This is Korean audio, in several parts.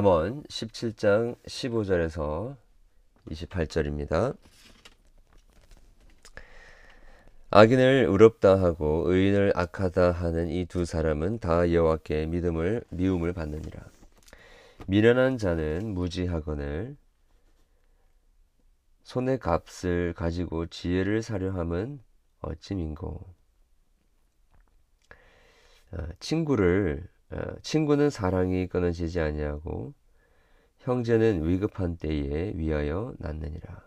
잠언 17장 15절에서 28절입니다. 악인을 의롭다 하고 의인을 악하다 하는 이 두 사람은 다 여호와께 믿음을 미움을 받느니라. 미련한 자는 무지하거늘 손의 값을 가지고 지혜를 사려 함은 어찌 민고 어, 친구를 어, 친구는 사랑이 끊어지지 아니하고 형제는 위급한 때에 위하여 낳느니라.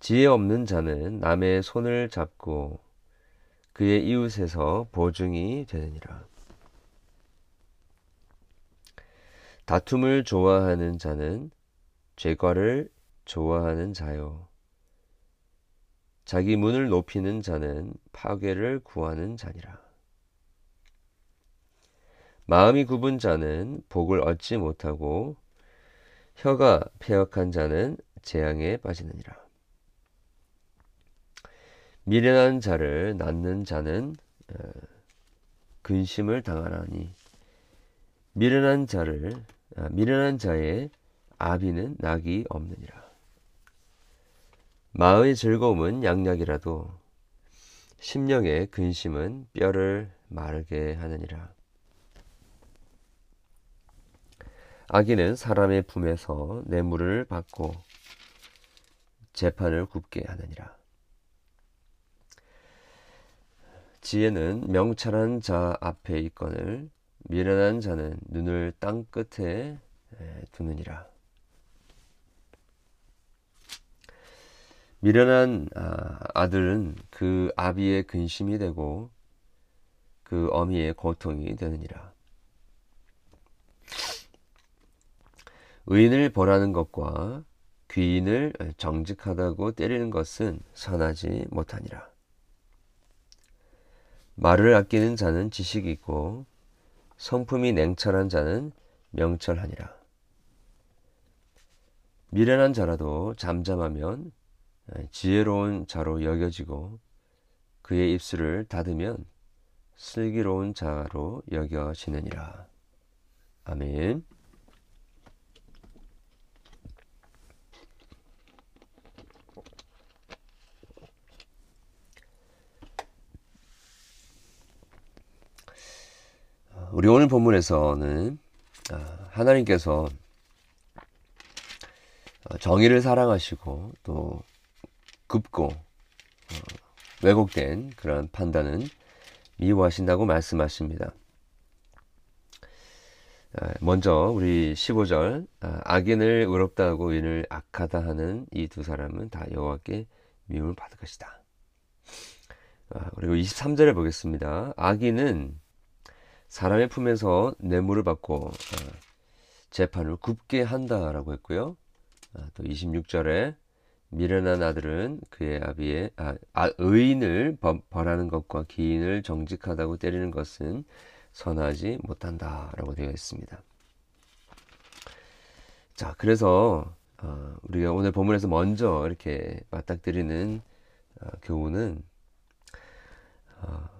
지혜 없는 자는 남의 손을 잡고 그의 이웃에서 보증이 되느니라. 다툼을 좋아하는 자는 죄과를 좋아하는 자요. 자기 문을 높이는 자는 파괴를 구하는 자니라. 마음이 굽은 자는 복을 얻지 못하고 혀가 폐역한 자는 재앙에 빠지느니라. 미련한 자를 낳는 자는 어, 근심을 당하나니 미련한 자를 아, 미련한 자의 아비는 낙이 없느니라. 마의 즐거움은 양약이라도 심령의 근심은 뼈를 마르게 하느니라. 아기는 사람의 품에서 뇌물을 받고 재판을 굽게 하느니라. 지혜는 명철한 자 앞에 있거늘 미련한 자는 눈을 땅 끝에 두느니라. 미련한 아, 아들은 그 아비의 근심이 되고 그 어미의 고통이 되느니라. 의인을 벌하는 것과 귀인을 정직하다고 때리는 것은 선하지 못하니라. 말을 아끼는 자는 지식이 있고 성품이 냉철한 자는 명철하니라. 미련한 자라도 잠잠하면 지혜로운 자로 여겨지고 그의 입술을 닫으면 슬기로운 자로 여겨지느니라. 아멘. 우리 오늘 본문에서는 아, 하나님께서 어, 정의를 사랑하시고 또 급고 어, 왜곡된 그런 판단은 미워하신다고 말씀하십니다. 아, 먼저 우리 15절 아, 악인을 의롭다 하고 의인을 악하다 하는 이 두 사람은 다 여호와께 미움을 받을 것이다. 그리고 23절에 보겠습니다. 악인은 사람의 품에서 뇌물을 받고 어, 재판을 굽게 한다라고 했고요. 아, 또 26절에 미련한 아들은 그의 아비의 아, 아, 의인을 벌하는 것과 기인을 정직하다고 때리는 것은 선하지 못한다라고 되어 있습니다. 자, 그래서 어, 우리가 오늘 본문에서 먼저 이렇게 맞닥뜨리는 어, 교훈은 어,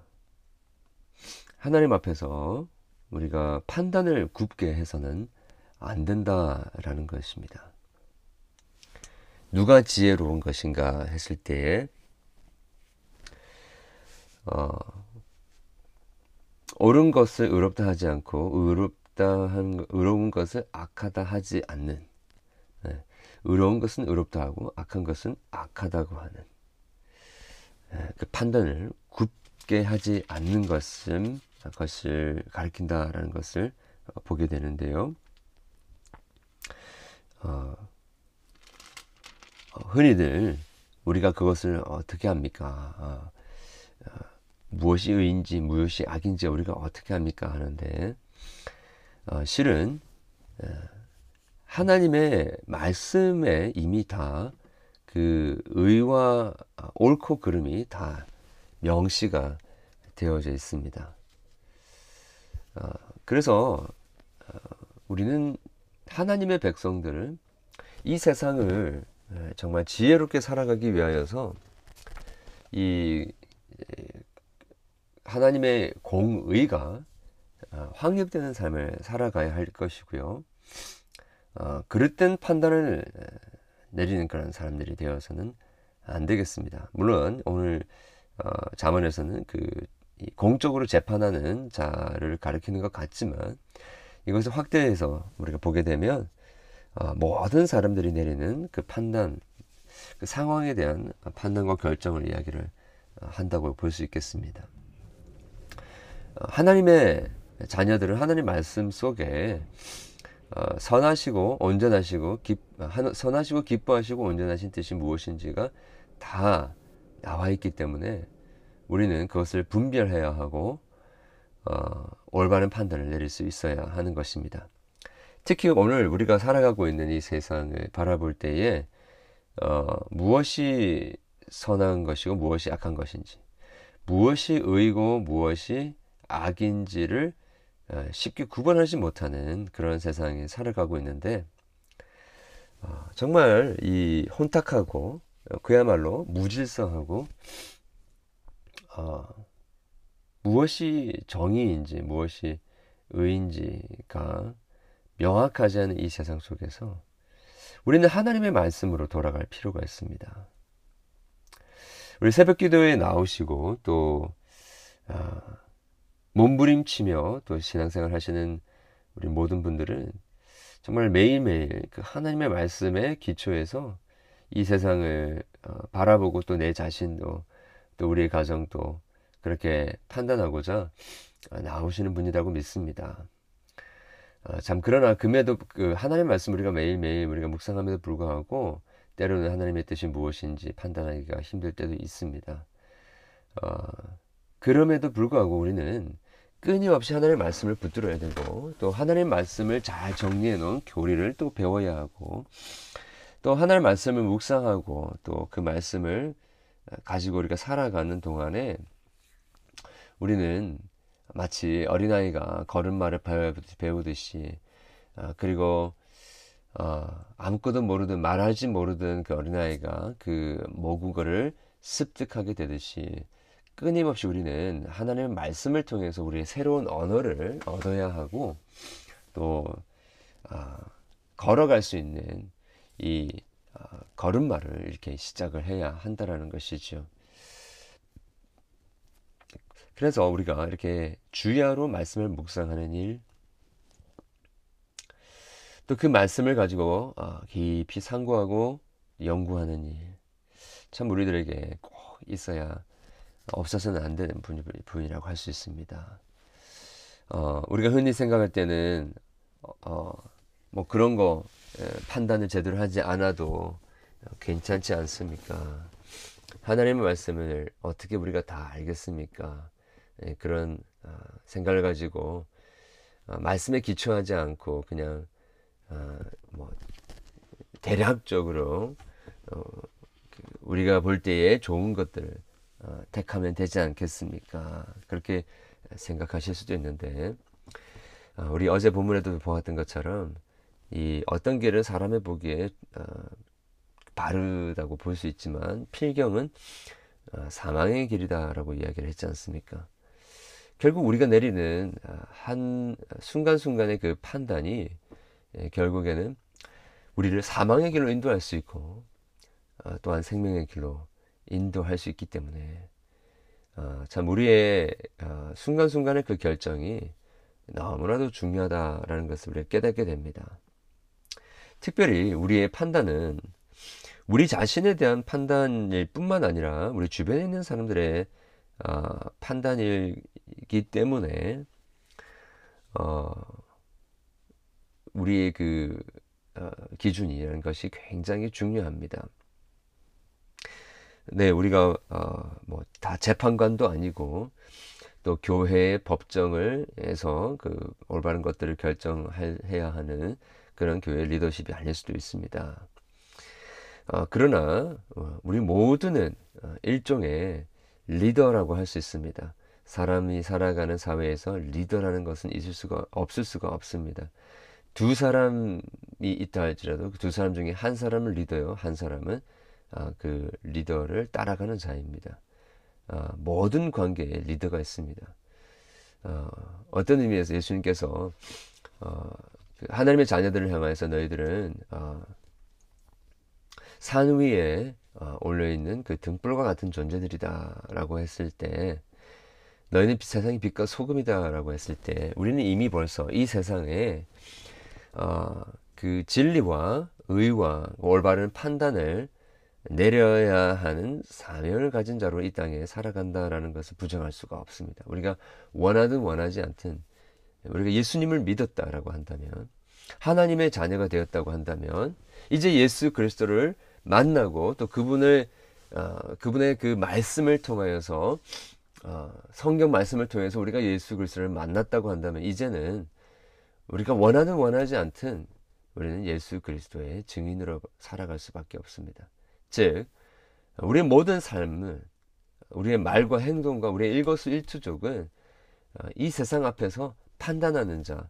하나님 앞에서 우리가 판단을 굽게 해서는 안 된다라는 것입니다. 누가 지혜로운 것인가 했을 때에 어, 옳은 것을 의롭다 하지 않고 의롭다 한 의로운 것을 악하다 하지 않는 네. 의로운 것은 의롭다 하고 악한 것은 악하다고 하는 네. 그 판단을 굽게 하지 않는 것은 것을 가리킨다라는 것을 어, 보게 되는데요. 어, 어, 흔히들 우리가 그것을 어떻게 합니까? 어, 어, 무엇이 의인지 무엇이 악인지 우리가 어떻게 합니까? 하는데 어, 실은 하나님의 말씀에 이미 다 그 의와 옳고 그름이 다 명시가 되어져 있습니다. 어, 그래서 어, 우리는 하나님의 백성들을 이 세상을 정말 지혜롭게 살아가기 위하여서 이 하나님의 공의가 어, 확립되는 삶을 살아가야 할 것이고요. 어, 그릇된 판단을 내리는 그런 사람들이 되어서는 안 되겠습니다. 물론 오늘 어, 자문에서는 그 공적으로 재판하는 자를 가리키는 것 같지만 이것을 확대해서 우리가 보게 되면 어, 모든 사람들이 내리는 그 판단, 그 상황에 대한 판단과 결정을 이야기를 어, 한다고 볼 수 있겠습니다. 어, 하나님의 자녀들은 하나님 말씀 속에 어, 선하시고 온전하시고 기, 선하시고 기뻐하시고 온전하신 뜻이 무엇인지가 다 나와 있기 때문에 우리는 그것을 분별해야 하고 어, 올바른 판단을 내릴 수 있어야 하는 것입니다. 특히 오늘 우리가 살아가고 있는 이 세상을 바라볼 때에 어, 무엇이 선한 것이고 무엇이 악한 것인지 무엇이 의고 무엇이 악인지를 어, 쉽게 구분하지 못하는 그런 세상에 살아가고 있는데 어, 정말 이 혼탁하고 그야말로 무질서하고 어, 무엇이 정의인지 무엇이 의인지가 명확하지 않은 이 세상 속에서 우리는 하나님의 말씀으로 돌아갈 필요가 있습니다. 우리 새벽 기도에 나오시고 또 아, 몸부림치며 또 신앙생활 하시는 우리 모든 분들은 정말 매일매일 그 하나님의 말씀에 기초해서 이 세상을 어, 바라보고 또 내 자신도 또 우리의 가정도 그렇게 판단하고자 나오시는 분이라고 믿습니다. 어, 참 그러나 금에도 그 하나님의 말씀 우리가 매일매일 우리가 묵상함에도 불구하고 때로는 하나님의 뜻이 무엇인지 판단하기가 힘들 때도 있습니다. 어, 그럼에도 불구하고 우리는 끊임없이 하나님의 말씀을 붙들어야 되고 또 하나님의 말씀을 잘 정리해 놓은 교리를 또 배워야 하고 또 하나님의 말씀을 묵상하고 또 그 말씀을 가지고 우리가 살아가는 동안에 우리는 마치 어린아이가 걸음마를 배우듯이 아, 그리고 어, 아무것도 모르든 말하지 모르든 그 어린아이가 그 모국어를 습득하게 되듯이 끊임없이 우리는 하나님의 말씀을 통해서 우리의 새로운 언어를 얻어야 하고 또 어, 걸어갈 수 있는 이 어, 걸음마를 이렇게 시작을 해야 한다라는 것이죠. 그래서 우리가 이렇게 주야로 말씀을 묵상하는 일, 또 그 말씀을 가지고 어, 깊이 상고하고 연구하는 일, 참 우리들에게 꼭 있어야 없어서는 안 되는 부분이라고 할 수 있습니다. 어, 우리가 흔히 생각할 때는 어, 어뭐 그런 거 판단을 제대로 하지 않아도 괜찮지 않습니까? 하나님의 말씀을 어떻게 우리가 다 알겠습니까? 예, 그런 어, 생각을 가지고 어, 말씀에 기초하지 않고 그냥 어, 뭐 대략적으로 그 우리가 볼 때에 좋은 것들 어, 택하면 되지 않겠습니까? 그렇게 생각하실 수도 있는데 어, 우리 어제 본문에도 보았던 것처럼 이 어떤 길은 사람의 보기에 어, 바르다고 볼 수 있지만 필경은 사망의 길이다라고 이야기를 했지 않습니까? 결국 우리가 내리는 한 순간순간의 그 판단이 예, 결국에는 우리를 사망의 길로 인도할 수 있고 또한 생명의 길로 인도할 수 있기 때문에 어, 참 우리의 어, 순간순간의 그 결정이 너무나도 중요하다라는 것을 우리가 깨닫게 됩니다. 특별히 우리의 판단은 우리 자신에 대한 판단일 뿐만 아니라 우리 주변에 있는 사람들의 어, 판단이기 때문에 어, 우리의 그 어, 기준이라는 것이 굉장히 중요합니다. 네, 우리가 어, 뭐다 재판관도 아니고 또 교회의 법정을 해서 그 올바른 것들을 결정해야 하는 그런 교회 리더십이 아닐 수도 있습니다. 어, 그러나 어, 우리 모두는 어, 일종의 리더라고 할 수 있습니다. 사람이 살아가는 사회에서 리더라는 것은 있을 수가 없을 수가 없습니다. 두 사람이 있다 할지라도 그 두 사람 중에 한 사람을 리더요, 한 사람은 아, 그 리더를 따라가는 자입니다. 아, 모든 관계에 리더가 있습니다. 어, 어떤 의미에서 예수님께서 어, 그 하나님의 자녀들을 향하여서 너희들은 어, 산 위에 어, 올려 있는 그 등불과 같은 존재들이다라고 했을 때 너희는 세상의 빛과 소금이다라고 했을 때 우리는 이미 벌써 이 세상에 어, 그 진리와 의와 올바른 판단을 내려야 하는 사명을 가진 자로 이 땅에 살아간다라는 것을 부정할 수가 없습니다. 우리가 원하든 원하지 않든 우리가 예수님을 믿었다라고 한다면 하나님의 자녀가 되었다고 한다면 이제 예수 그리스도를 만나고 또 그분을 어, 그분의 그 말씀을 통하여서 어, 성경 말씀을 통해서 우리가 예수 그리스도를 만났다고 한다면 이제는 우리가 원하는 원하지 않든 우리는 예수 그리스도의 증인으로 살아갈 수밖에 없습니다. 즉 우리의 모든 삶은 우리의 말과 행동과 우리의 일거수일투족은 어, 이 세상 앞에서 판단하는 자,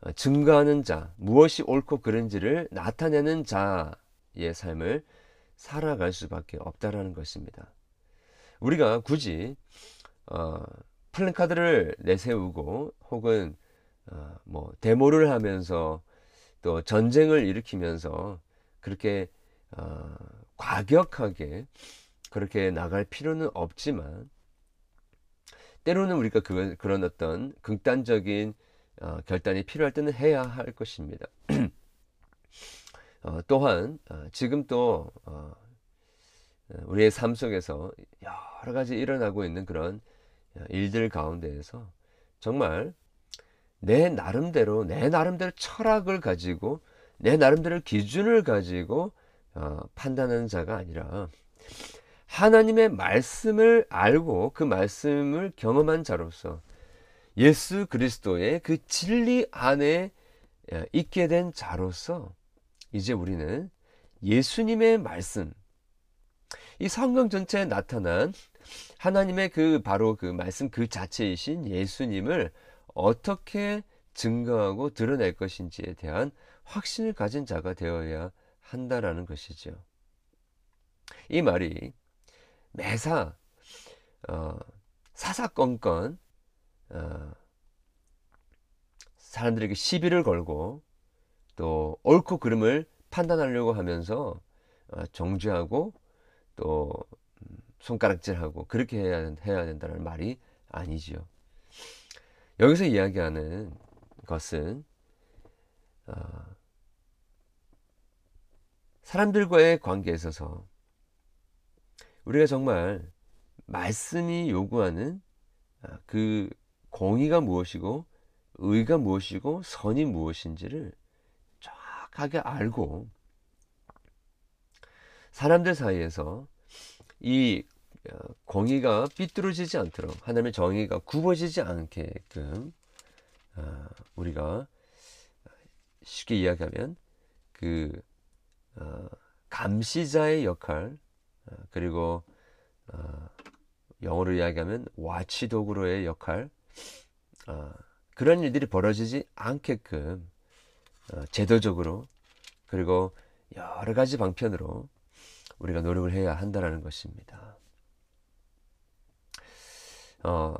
어, 증거하는 자, 무엇이 옳고 그른지를 나타내는 자의 삶을 살아갈 수밖에 없다라는 것입니다. 우리가 굳이 어, 플랜카드를 내세우고 혹은 어, 뭐 데모를 하면서 또 전쟁을 일으키면서 그렇게 어, 과격하게 그렇게 나갈 필요는 없지만 때로는 우리가 그, 그런 어떤 극단적인 어, 결단이 필요할 때는 해야 할 것입니다. 어, 또한 어, 지금 또 어, 우리의 삶 속에서 여러 가지 일어나고 있는 그런 일들 가운데에서 정말 내 나름대로 내 나름대로 철학을 가지고 내 나름대로 기준을 가지고 어, 판단하는 자가 아니라 하나님의 말씀을 알고 그 말씀을 경험한 자로서 예수 그리스도의 그 진리 안에 있게 된 자로서 이제 우리는 예수님의 말씀, 이 성경 전체에 나타난 하나님의 그 바로 그 말씀 그 자체이신 예수님을 어떻게 증거하고 드러낼 것인지에 대한 확신을 가진 자가 되어야 한다라는 것이죠. 이 말이 매사 어, 사사건건 어, 사람들에게 시비를 걸고 또 옳고 그름을 판단하려고 하면서 어, 정죄하고 또 음, 손가락질하고 그렇게 해야, 해야 된다는 말이 아니죠. 여기서 이야기하는 것은 어, 사람들과의 관계에 있어서 우리가 정말 말씀이 요구하는 아, 그 공의가 무엇이고 의가 무엇이고 선이 무엇인지를 정확하게 알고 사람들 사이에서 이 어, 공의가 삐뚤어지지 않도록 하나님의 정의가 굽어지지 않게끔 어, 우리가 쉽게 이야기하면 그 어, 감시자의 역할 그리고 영어로 이야기하면 와치도구로의 역할 그런 일들이 벌어지지 않게끔 제도적으로 그리고 여러 가지 방편으로 우리가 노력을 해야 한다는 것입니다. 어,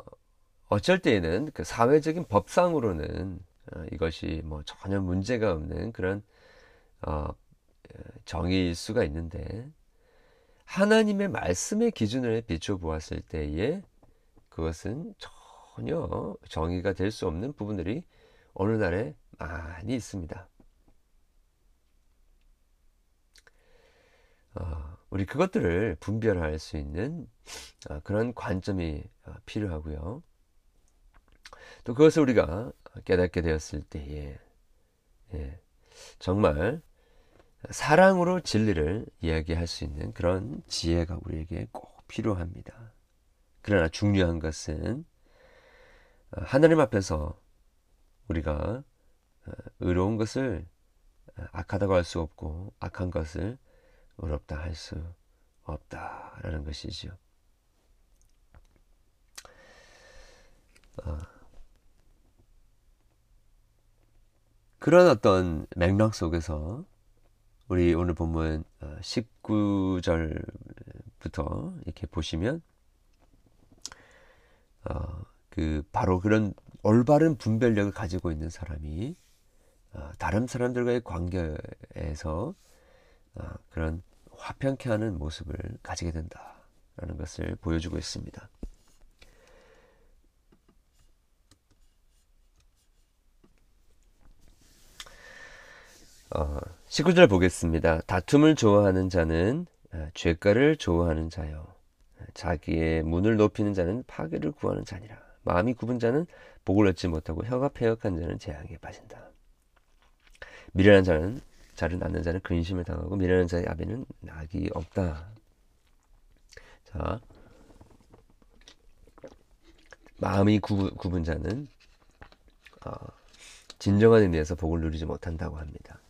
어쩔 때에는 그 사회적인 법상으로는 어, 이것이 뭐 전혀 문제가 없는 그런 어, 정의일 수가 있는데 하나님의 말씀의 기준을 비춰 보았을 때에 그것은 전혀 정의가 될 수 없는 부분들이 어느 날에 많이 있습니다. 어, 우리 그것들을 분별할 수 있는 어, 그런 관점이 어, 필요하고요. 또 그것을 우리가 깨닫게 되었을 때에 예, 정말 사랑으로 진리를 이야기할 수 있는 그런 지혜가 우리에게 꼭 필요합니다. 그러나 중요한 것은 하나님 앞에서 우리가 의로운 것을 악하다고 할 수 없고 악한 것을 어렵다 할 수 없다라는 것이죠. 어, 그런 어떤 맥락 속에서 우리 오늘 본문 19절부터 어, 이렇게 보시면 어, 그 바로 그런 올바른 분별력을 가지고 있는 사람이 어, 다른 사람들과의 관계에서 어, 그런 화평케 하는 모습을 가지게 된다라는 것을 보여주고 있습니다. 어, 19절 보겠습니다. 다툼을 좋아하는 자는 어, 죄가를 좋아하는 자요. 자기의 문을 높이는 자는 파괴를 구하는 자니라. 마음이 굽은 자는 복을 얻지 못하고 혀가 폐역한 자는 재앙에 빠진다. 미련한 자는 자를 낳는 자는 근심을 당하고 미련한 자의 아비는 낙이 없다. 자, 마음이 구, 굽은 자는 어, 진정한 의미에서 복을 누리지 못한다고 합니다.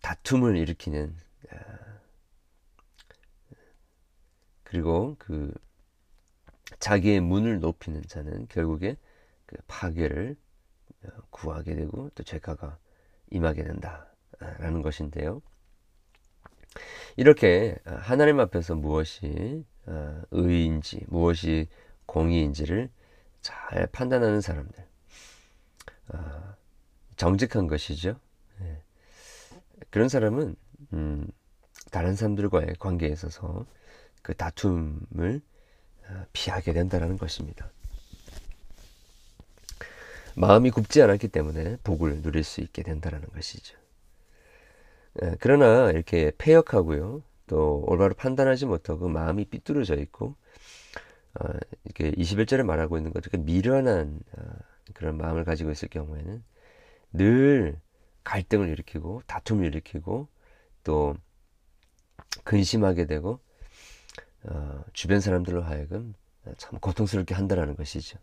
다툼을 일으키는 아, 그리고 그 자기의 문을 높이는 자는 결국에 그 파괴를 어, 구하게 되고 또 죄가가 임하게 된다라는 것인데요. 이렇게 하나님 앞에서 무엇이 어, 의인지 무엇이 공의인지를 잘 판단하는 사람들 아, 정직한 것이죠. 그런 사람은 음, 다른 사람들과의 관계에 있어서 그 다툼을 어, 피하게 된다는 것입니다. 마음이 굽지 않았기 때문에 복을 누릴 수 있게 된다는 것이죠. 예, 그러나 이렇게 폐역하고요, 또 올바로 판단하지 못하고 마음이 삐뚤어져 있고, 어, 이렇게 21절에 말하고 있는 것, 미련한 어, 그런 마음을 가지고 있을 경우에는 늘 갈등을 일으키고 다툼을 일으키고 또 근심하게 되고 어, 주변 사람들로 하여금 참 고통스럽게 한다라는 것이죠.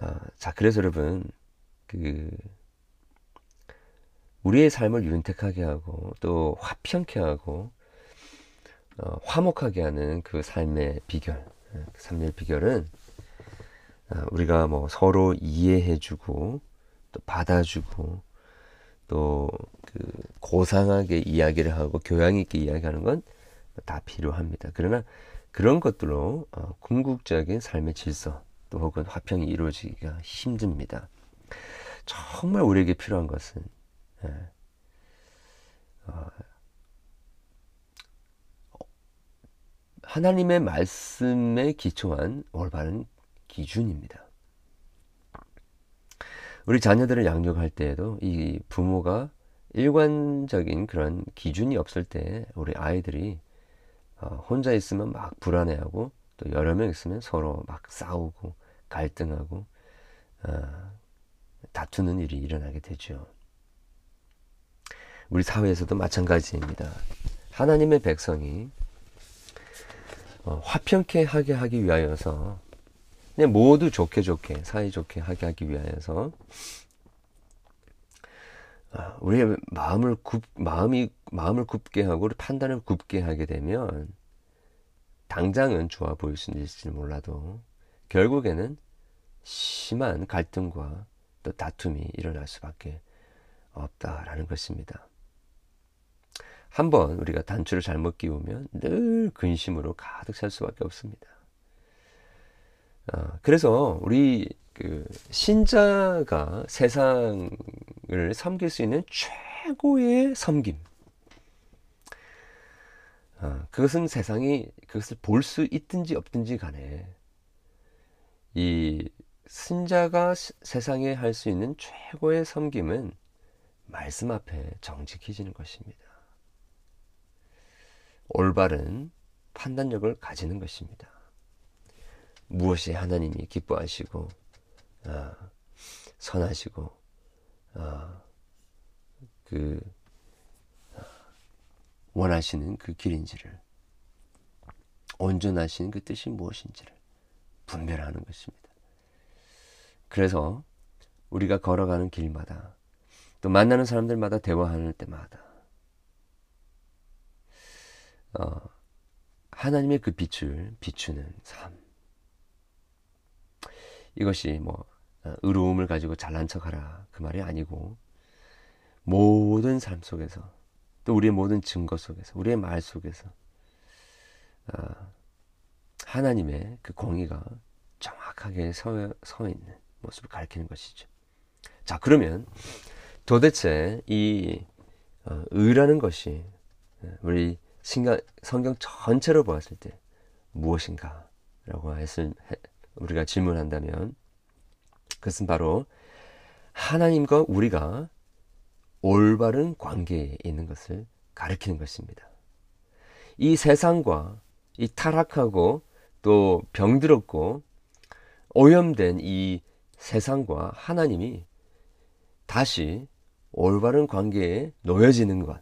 어, 자, 그래서 여러분 그 우리의 삶을 윤택하게 하고 또 화평케 하고 어, 화목하게 하는 그 삶의 비결, 그 삶의 비결은 어, 우리가 뭐 서로 이해해주고 또 받아주고 또 그 고상하게 이야기를 하고 교양 있게 이야기하는 건 다 필요합니다. 그러나 그런 것들로 어, 궁극적인 삶의 질서 또 혹은 화평이 이루어지기가 힘듭니다. 정말 우리에게 필요한 것은 예, 어, 하나님의 말씀에 기초한 올바른 기준입니다. 우리 자녀들을 양육할 때에도 이 부모가 일관적인 그런 기준이 없을 때 우리 아이들이 어, 혼자 있으면 막 불안해하고 또 여러 명 있으면 서로 막 싸우고 갈등하고 어, 다투는 일이 일어나게 되죠. 우리 사회에서도 마찬가지입니다. 하나님의 백성이 어, 화평케 하게 하기 위하여서 그냥 모두 좋게 좋게 사이좋게 하게 하기 위하여서 아, 우리의 마음을 굽 마음이 마음을 굽게 하고 우리 판단을 굽게 하게 되면 당장은 좋아 보일 수 있을지 몰라도 결국에는 심한 갈등과 또 다툼이 일어날 수밖에 없다라는 것입니다. 한번 우리가 단추를 잘못 끼우면 늘 근심으로 가득 찰 수밖에 없습니다. 어, 그래서 우리 그 신자가 세상을 섬길 수 있는 최고의 섬김. 어, 그것은 세상이 그것을 볼 수 있든지 없든지 간에 이 신자가 세상에 할 수 있는 최고의 섬김은 말씀 앞에 정직해지는 것입니다. 올바른 판단력을 가지는 것입니다. 무엇이 하나님이 기뻐하시고 아, 선하시고 아, 그 아, 원하시는 그 길인지를 온전하신 그 뜻이 무엇인지를 분별하는 것입니다. 그래서 우리가 걸어가는 길마다 또 만나는 사람들마다 대화하는 때마다 어, 하나님의 그 빛을 비추는 삶 이것이 뭐 어, 의로움을 가지고 잘난 척하라 그 말이 아니고 모든 삶 속에서 또 우리의 모든 증거 속에서 우리의 말 속에서 하나님의 그 공의가 정확하게 서, 서 있는 모습을 가리키는 것이죠. 자, 그러면 도대체 이 어, 의라는 것이 우리 신경, 성경 전체로 보았을 때 무엇인가라고 했을 우리가 질문한다면 그것은 바로 하나님과 우리가 올바른 관계에 있는 것을 가리키는 것입니다. 이 세상과 이 타락하고 또 병들었고 오염된 이 세상과 하나님이 다시 올바른 관계에 놓여지는 것.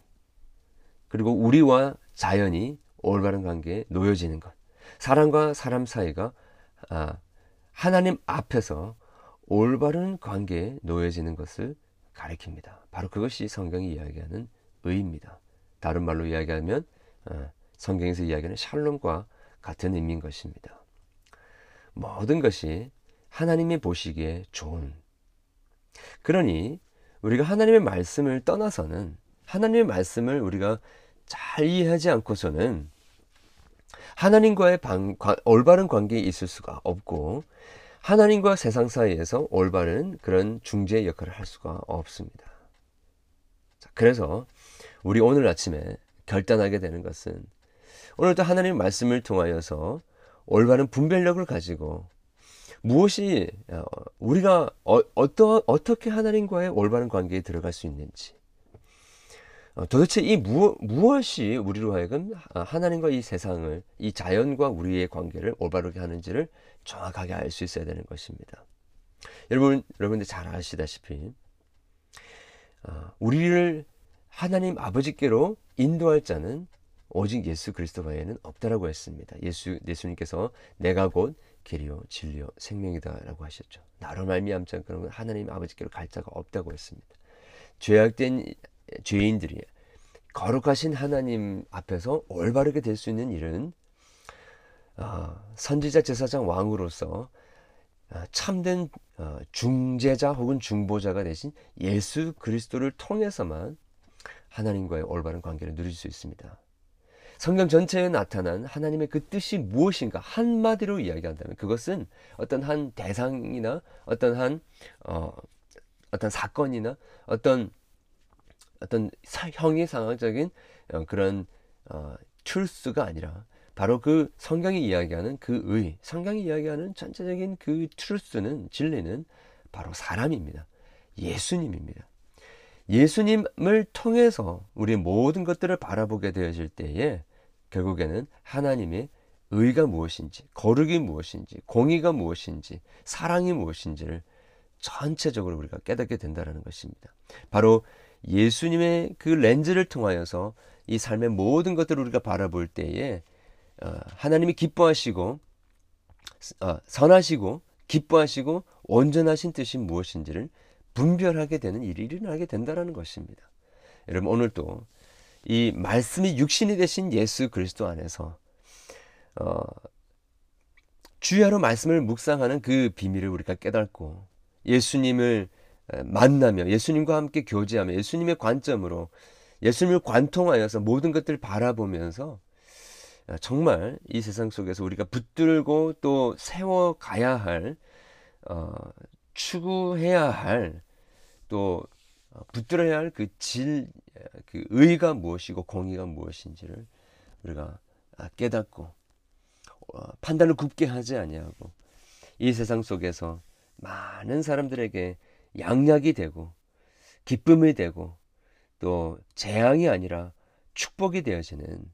그리고 우리와 자연이 올바른 관계에 놓여지는 것. 사람과 사람 사이가 아, 하나님 앞에서 올바른 관계에 놓여지는 것을 가리킵니다. 바로 그것이 성경이 이야기하는 의입니다. 다른 말로 이야기하면 아, 성경에서 이야기하는 샬롬과 같은 의미인 것입니다. 모든 것이 하나님이 보시기에 좋은. 그러니 우리가 하나님의 말씀을 떠나서는 하나님의 말씀을 우리가 잘 이해하지 않고서는 하나님과의 방, 관, 올바른 관계에 있을 수가 없고 하나님과 세상 사이에서 올바른 그런 중재 역할을 할 수가 없습니다. 자, 그래서 우리 오늘 아침에 결단하게 되는 것은 오늘도 하나님의 말씀을 통하여서 올바른 분별력을 가지고 무엇이 어, 우리가 어, 어떠, 어떻게 하나님과의 올바른 관계에 들어갈 수 있는지 어, 도대체 이 무, 무엇이 우리로 하여금 하나님과 이 세상을 이 자연과 우리의 관계를 올바르게 하는지를 정확하게 알 수 있어야 되는 것입니다. 여러분 여러분들 잘 아시다시피 우리를 하나님 아버지께로 인도할 자는 오직 예수 그리스도 외에는 없다라고 했습니다. 예수 예수님께서 내가 곧 길이요 진리요 생명이다라고 하셨죠. 나로 말미암지 않고는 하나님 아버지께로 갈 자가 없다고 했습니다. 죄악된 죄인들이 거룩하신 하나님 앞에서 올바르게 될 수 있는 일은 어, 선지자 제사장 왕으로서 어, 참된 어, 중재자 혹은 중보자가 되신 예수 그리스도를 통해서만 하나님과의 올바른 관계를 누릴 수 있습니다. 성경 전체에 나타난 하나님의 그 뜻이 무엇인가 한마디로 이야기한다면 그것은 어떤 한 대상이나 어떤 한 어, 어떤 사건이나 어떤 어떤 형이상학적인 어, 그런 어, 출수가 아니라 바로 그 성경이 이야기하는 그 의, 성경이 이야기하는 전체적인 그 트루스는 진리는 바로 사람입니다. 예수님입니다. 예수님을 통해서 우리 모든 것들을 바라보게 되어질 때에 결국에는 하나님의 의가 무엇인지, 거룩이 무엇인지, 공의가 무엇인지, 사랑이 무엇인지를 전체적으로 우리가 깨닫게 된다는 것입니다. 바로 예수님의 그 렌즈를 통하여서 이 삶의 모든 것들을 우리가 바라볼 때에 어, 하나님이 기뻐하시고 어, 선하시고 기뻐하시고 온전하신 뜻이 무엇인지를 분별하게 되는 일이 일어나게 된다는 것입니다. 여러분 오늘도 이 말씀이 육신이 되신 예수 그리스도 안에서 어, 주야로 말씀을 묵상하는 그 비밀을 우리가 깨닫고 예수님을 만나며 예수님과 함께 교제하며 예수님의 관점으로 예수님을 관통하여서 모든 것들을 바라보면서 정말 이 세상 속에서 우리가 붙들고 또 세워가야 할 어, 추구해야 할또 어, 붙들어야 할 그 질, 그 의가 무엇이고 공의가 무엇인지를 우리가 아, 깨닫고 어, 판단을 굽게 하지 아니하고 이 세상 속에서 많은 사람들에게 양약이 되고 기쁨이 되고 또 재앙이 아니라 축복이 되어지는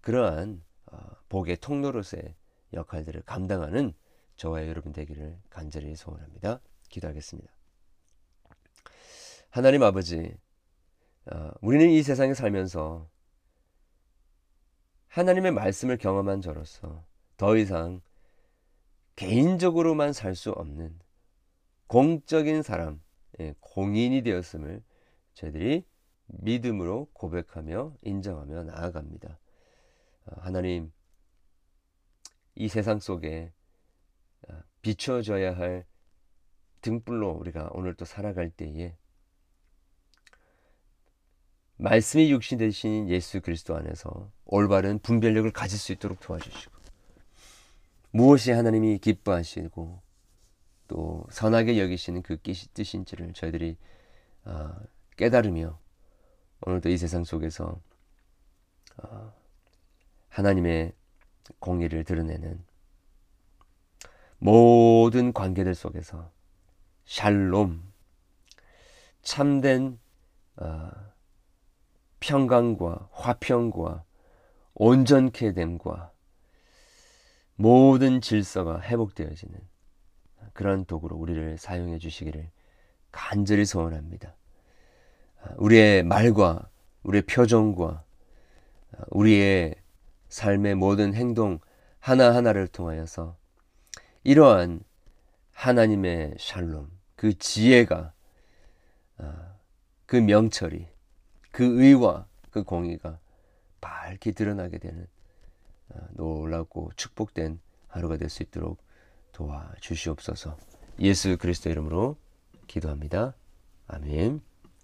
그러한 어, 복의 통로로서의 역할들을 감당하는 저와 여러분 되기를 간절히 소원합니다. 기도하겠습니다. 하나님 아버지, 어, 우리는 이 세상에 살면서 하나님의 말씀을 경험한 저로서 더 이상 개인적으로만 살 수 없는 공적인 사람, 예, 공인이 되었음을 저희들이 믿음으로 고백하며 인정하며 나아갑니다. 어, 하나님, 이 세상 속에 어, 비춰져야 할 등불로 우리가 오늘 또 살아갈 때에 말씀이 육신 되신 예수 그리스도 안에서 올바른 분별력을 가질 수 있도록 도와주시고 무엇이 하나님이 기뻐하시고 또 선하게 여기시는 그 뜻인지를 저희들이 아, 깨달으며 오늘도 이 세상 속에서 아, 하나님의 공의를 드러내는 모든 관계들 속에서 샬롬 참된 아, 평강과 화평과 온전케 됨과 모든 질서가 회복되어지는 그런 도구로 우리를 사용해 주시기를 간절히 소원합니다. 우리의 말과 우리의 표정과 우리의 삶의 모든 행동 하나하나를 통하여서 이러한 하나님의 샬롬, 그 지혜가, 그 명철이, 그 의와 그 공의가 밝게 드러나게 되는 놀랍고 축복된 하루가 될 수 있도록 도와주시옵소서. 예수 그리스도 이름으로 기도합니다. 아멘.